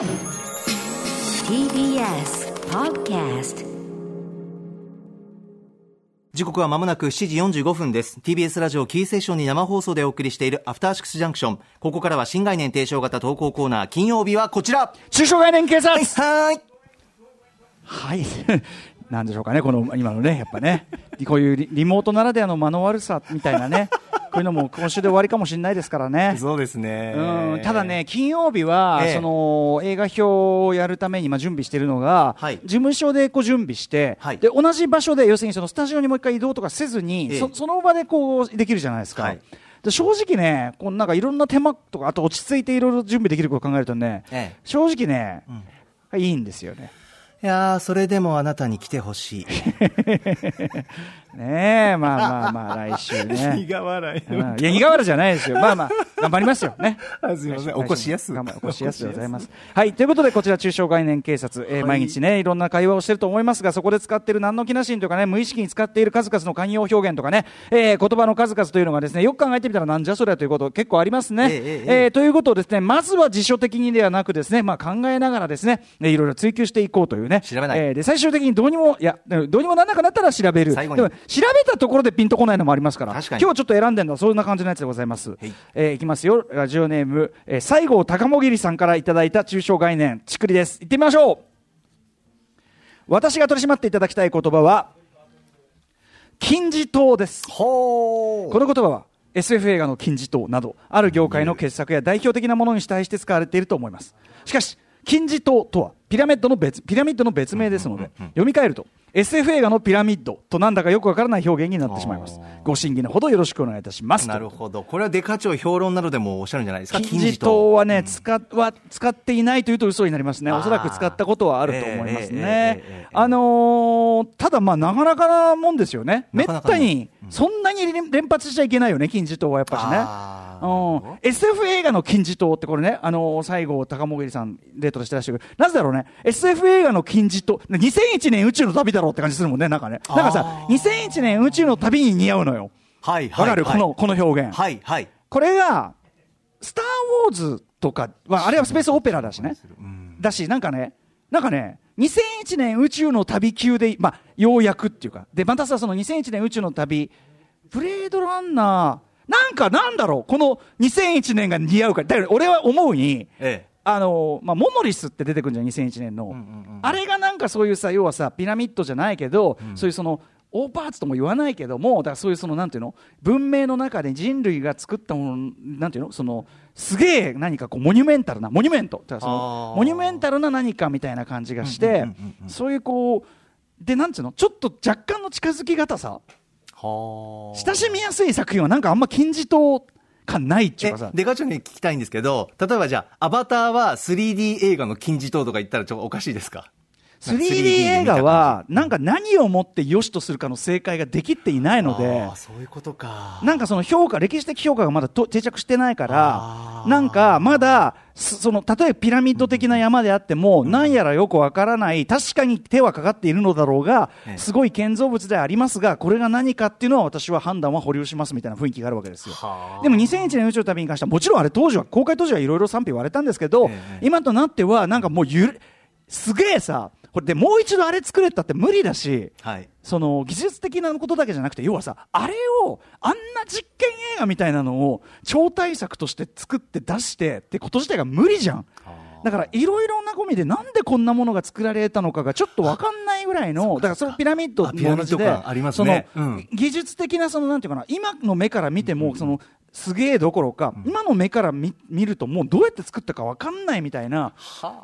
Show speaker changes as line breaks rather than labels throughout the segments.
TBS Podcast
時刻は間もなく7時45分です。TBS ラジオキーセッションに生放送でお送りしているアフターシックスジャンクション。ここからは新概念提唱型投稿コーナー。金曜日はこちら。
中小概念警察
はーい。
はい。なんでしょうかね、この今のね、やっぱね、こういうリリモートならではの間の悪さみたいなね、こういうのも今週で終わりかもしれないですからね。
そうですね。
うんただね、金曜日は、
ええ
その映画表をやるために、まあ、準備しているのが、
はい
事務所でこう準備して、
はい
で同じ場所で、要するにそのスタジオにもう一回移動とかせずに、
ええ
そその場でこうできるじゃないですか。
はい
で正直ね、こうなんかいろんな手間とか、あと落ち着いていろいろ準備できることを考えるとね、
ええ
正直ね、いいんですよね。
いやー、それでもあなたに来てほしい。
ねえ、まあまあまあ、来週ね。
苦笑い。
うんいや、苦笑いじゃないですよ。まあまあ、頑張りますよね。
あすいません起こしやす
頑張起こしやすでございます。はい、ということで、こちら、中小概念警察、えー毎日ね、いろんな会話をしてると思いますが、そこで使っている何の気なしにとかね、無意識に使っている数々の慣用表現とかね、えー言葉の数々というのがですね、よく考えてみたらなんじゃそりゃということ結構ありますね。
えええ
ということをですね、まずは辞書的にではなくですね、まあ考えながらですね、えーいろいろ追求していこうというね。
調べない
えーで、最終的にどうにも、いや、どうにもならなくなったら調べる。
最後に
調べたところでピンとこないのもありますから、今日ちょっと選んでるのはそんな感じのやつでございます。
い
えーいきますよ。ラジオネーム、えー西郷隆 mogiri さんからいただいた抽象概念、ちくりです。行ってみましょう。私が取り締まっていただきたい言葉は、金字塔です。
ほ
この言葉は SF 映画の金字塔などある業界の傑作や代表的なものに対して使われていると思いますしかし金字塔とはピラミッドの別ピラミッドの別名ですので読み替えると SF 映画のピラミッドとなんだかよくわからない表現になってしまいます。ご審議のほどよろしくお願いいたします。
なるほど。これはデカ長評論などでもおっしゃるんじゃないですか。
金字塔はね、使っは使っていないというと嘘になりますね、おそらく使ったことはあると思いますね。
ええ。
あのーただ、まあ、なかなかなもんですよね、めったに、そんなに連連発しちゃいけないよね、金字塔はやっぱしね。うん、SF 映画の金字塔ってこれね、あのー西郷隆 mogiri さん、レートでしてらっしゃるなぜだろうね、SF 映画の金字塔、2001年宇宙の旅だろうって感じするもんね、なんかね、なんかさ、2001年宇宙の旅に似合うのよ、
はい、はい。
わかる、
はい
このこの表現。
はい、はい。
これが、スター・ウォーズとかは、あれはスペースオペラだしね。だし、なんかね、なんかね、2001年宇宙の旅級で、まあ、ようやくっていうか、で、またさ、その2001年宇宙の旅、ブレードランナー、なんかなんだろう、この2001年が似合うから、だから俺は思うに、
ええ。
あのまあ、モノリスって出てくるじゃん、2001年の、あれがなんかそういうさ、要はさ、ピラミッドじゃないけど、そういうその、オーパーツとも言わないけども、だからそういうその、なんていうの、文明の中で人類が作ったもの、なんていうの、その、すげえ何かこう、モニュメンタルな、モニュメント、だからそのモニュメンタルな何かみたいな感じがして、そういうこう、で、なんていうの、ちょっと若干の近づきがたさ、
は
親しみやすい作品はなんかあんま金字塔感ないっていうかさ、、
デカ長に聞きたいんですけど、例えばじゃあ、アバターは 3D 映画の金字塔とか言ったらちょっとおかしいですか？
3D 映画は、なんか何をもって良しとするかの正解ができていないので
そういうことか。
なんかその評価、歴史的評価がまだと定着してないからなんかまだ、すその、例えばピラミッド的な山であっても、なんやらよくわからない、確かに手はかかっているのだろうが
ええ、
すごい建造物でありますが、これが何かっていうのは私は判断は保留しますみたいな雰囲気があるわけですよ。
は。あ。
でも2001年宇宙の旅に関しては、もちろんあれ当時は、公開当時はいろいろ賛否言われたんですけど
ええ、
今となっては、なんかもうゆる、すげえさ、これでもう一度あれ作れったって無理だし、
はい。
その技術的なことだけじゃなくて、要はさ、あれを、あんな実験映画みたいなのを超大作として作って出してってこと自体が無理じゃん。だからいろいろな込みでなんでこんなものが作られたのかがちょっとわかんないぐらいの、だからそのピラミッドも同じで
ね
その
うん
技術的なそのなんていうかな、今の目から見ても、そのすげえどころか、今の目から見見るともうどうやって作ったかわかんないみたいな、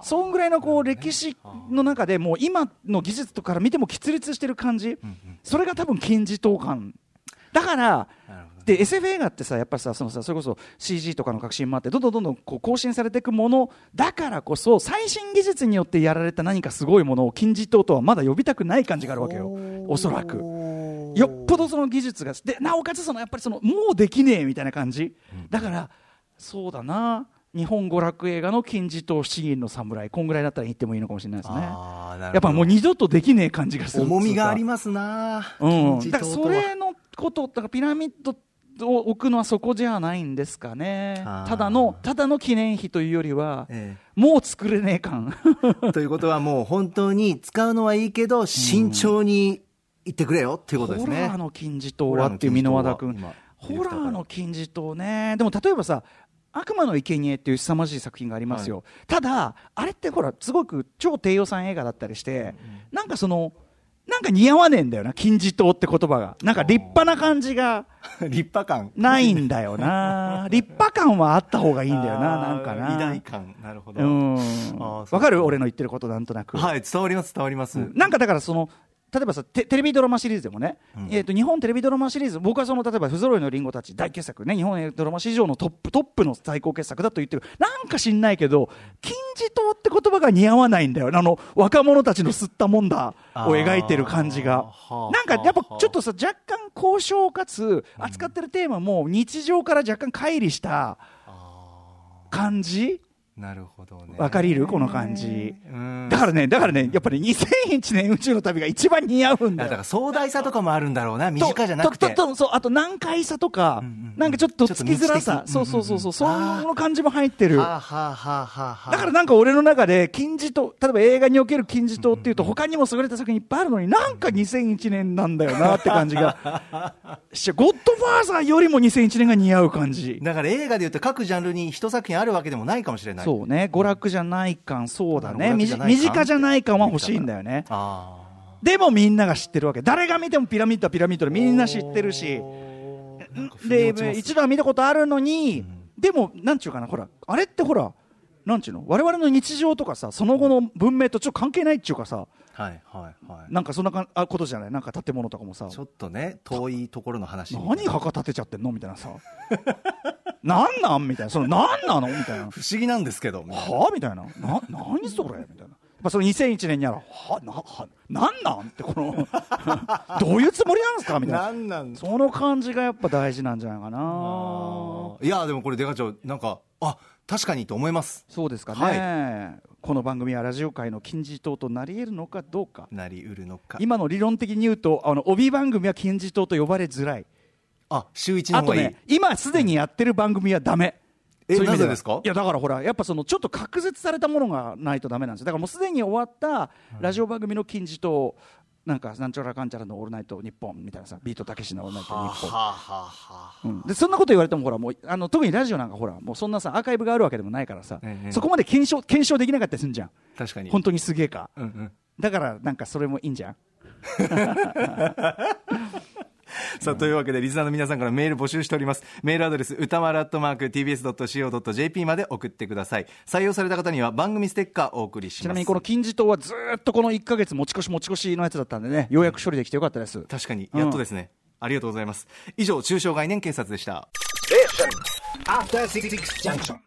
そんぐらいのこう歴史の中でもう今の技術とかから見ても喫立してる感じ、それが多分金字塔感だからで SF 映画ってさやっぱりさそのさそれこそ CG とかの革新もあってどんどんどんどんこう更新されていくもの。だからこそ最新技術によってやられた何かすごいものを金字塔とはまだ呼びたくない感じがあるわけよ。おそらくよっぽどその技術がでなおかつそのやっぱりそのもうできねえみたいな感じ、だからそうだな。日本娯楽映画の金字塔七人の侍こんぐらいだったら言ってもいいのかもしれないですね。やっぱもう二度とできねえ感じがする。
重みがあり
ま
ますな。
うん、だからそれのことだからピラミッドを置くのはそこじゃないんですかね。ただのただの記念碑というよりは、
え
もう作れねえ感。
え ということはもう本当に使うのはいいけど、慎重に言ってくれよっていうことですね。
ホラーの金字塔はっていう箕輪田君。
ホラーの金字塔
ね。でも例えばさ悪魔の生贄っていう凄まじい作品がありますよ、ただあれってほらすごく超低予算映画だったりして、なんかそのなんか似合わねえんだよな金字塔って言葉が。なんか立派な感じが
立派感。
ないんだよな。立派感はあった方がいいんだよななんかな。
偉大感。なるほど。
わかる？俺の言ってることなんとなく、
はい、伝わります、伝わります。
なんかだからその例えばさテテレビドラマシリーズでもね、えー、と日本テレビドラマシリーズ僕はその例えば「不揃いのリンゴたち」大傑作ね日本ドラマ史上のトップトップの最高傑作だと言ってる。なんか知んないけど金字塔って言葉が似合わないんだよ。あの若者たちの吸ったもんだを描いてる感じが。なんかやっぱちょっとさ若干交渉かつ扱ってるテーマも日常から若干乖離した感じ
なるほどね。
わかりる？この感じ。
うん。
だからねだからねやっぱり2001年宇宙の旅が一番似合うんだよ。
だから壮大さとかもあるんだろうな、短じゃなくて。
とととそうあと難解さとか、
うんうん
なんかちょっとつきづらさ、そうそうそうそう、その感じも入ってる。だからなんか俺の中で金字塔例えば映画における金字塔っていうと他にも優れた作品いっぱいあるのになんか2001年なんだよなって感じが。ゴッドファーザーよりも2001年が似合う感じ。
だから映画でいうと各ジャンルに一作品あるわけでもないかもしれない。
そうね。娯楽じゃない感そうだね。身近じゃない感は欲しいんだよね。
あ
でもみんなが知ってるわけ。誰が見てもピラミッドはピラミッドでみんな知ってるし。で一度は見たことあるのに、でもなんちゅうかなほらあれってほらなんちゅうの？我々の日常とかさその後の文明とちょっと関係ないっちゅうかさ
はいはいはい。
なんかそんなかあことじゃない？なんか建物とかもさ。
ちょっとね、遠いところの話
何墓建てちゃってんの？みたいなさなんなん？みたいな。その何なの？みたいな。
不思議なんですけど、
はあ？みたいな。な何それ？みたいな。やっぱその2001年にある。はなはなんなん？ってこの どういうつもりなんですか？みたいな。
なんなん？だ
その感じがやっぱ大事なんじゃないかな。
いや、でもこれ、デカ長、なんか、あ確かにと思います。
そうですかね、
は
この番組はラジオ界の金字塔となり得るのかどうか。
なりうるのか。
今の理論的に言うとあの帯番組は金字塔と呼ばれづらい
あ、週一の
あと。ね今すでにやってる番組はダメ、
えなぜですか？
いやだからほらやっぱそのちょっと隔絶されたものがないとダメなんです。よだからもうすでに終わったラジオ番組の金字塔なんかなんちゃらかんちゃらのオールナイト日本みたいなさビートたけしのオールナイト日本。
はあはあは。あ
うん、でそんなこと言われてもほらもうあの特にラジオなんかほらもうそんなさアーカイブがあるわけでもないからさ、
ええ。
そこまで検証検証できなかったりするんじゃん。
確かに。
本当にすげえか。
うんうん。
だからなんかそれもいいんじゃん
さあ、というわけで、リスナーの皆さんからメール募集しております。メールアドレス、歌丸アットマーク tbs.co.jp まで送ってください。採用された方には番組ステッカーお送りします。
ちなみにこの金字塔はずーっとこの1か月持ち越し持ち越しのやつだったんでねようやく処理できてよかったです
確かに、やっとですね。ありがとうございます。以上、中小概念警察でした。
Junction.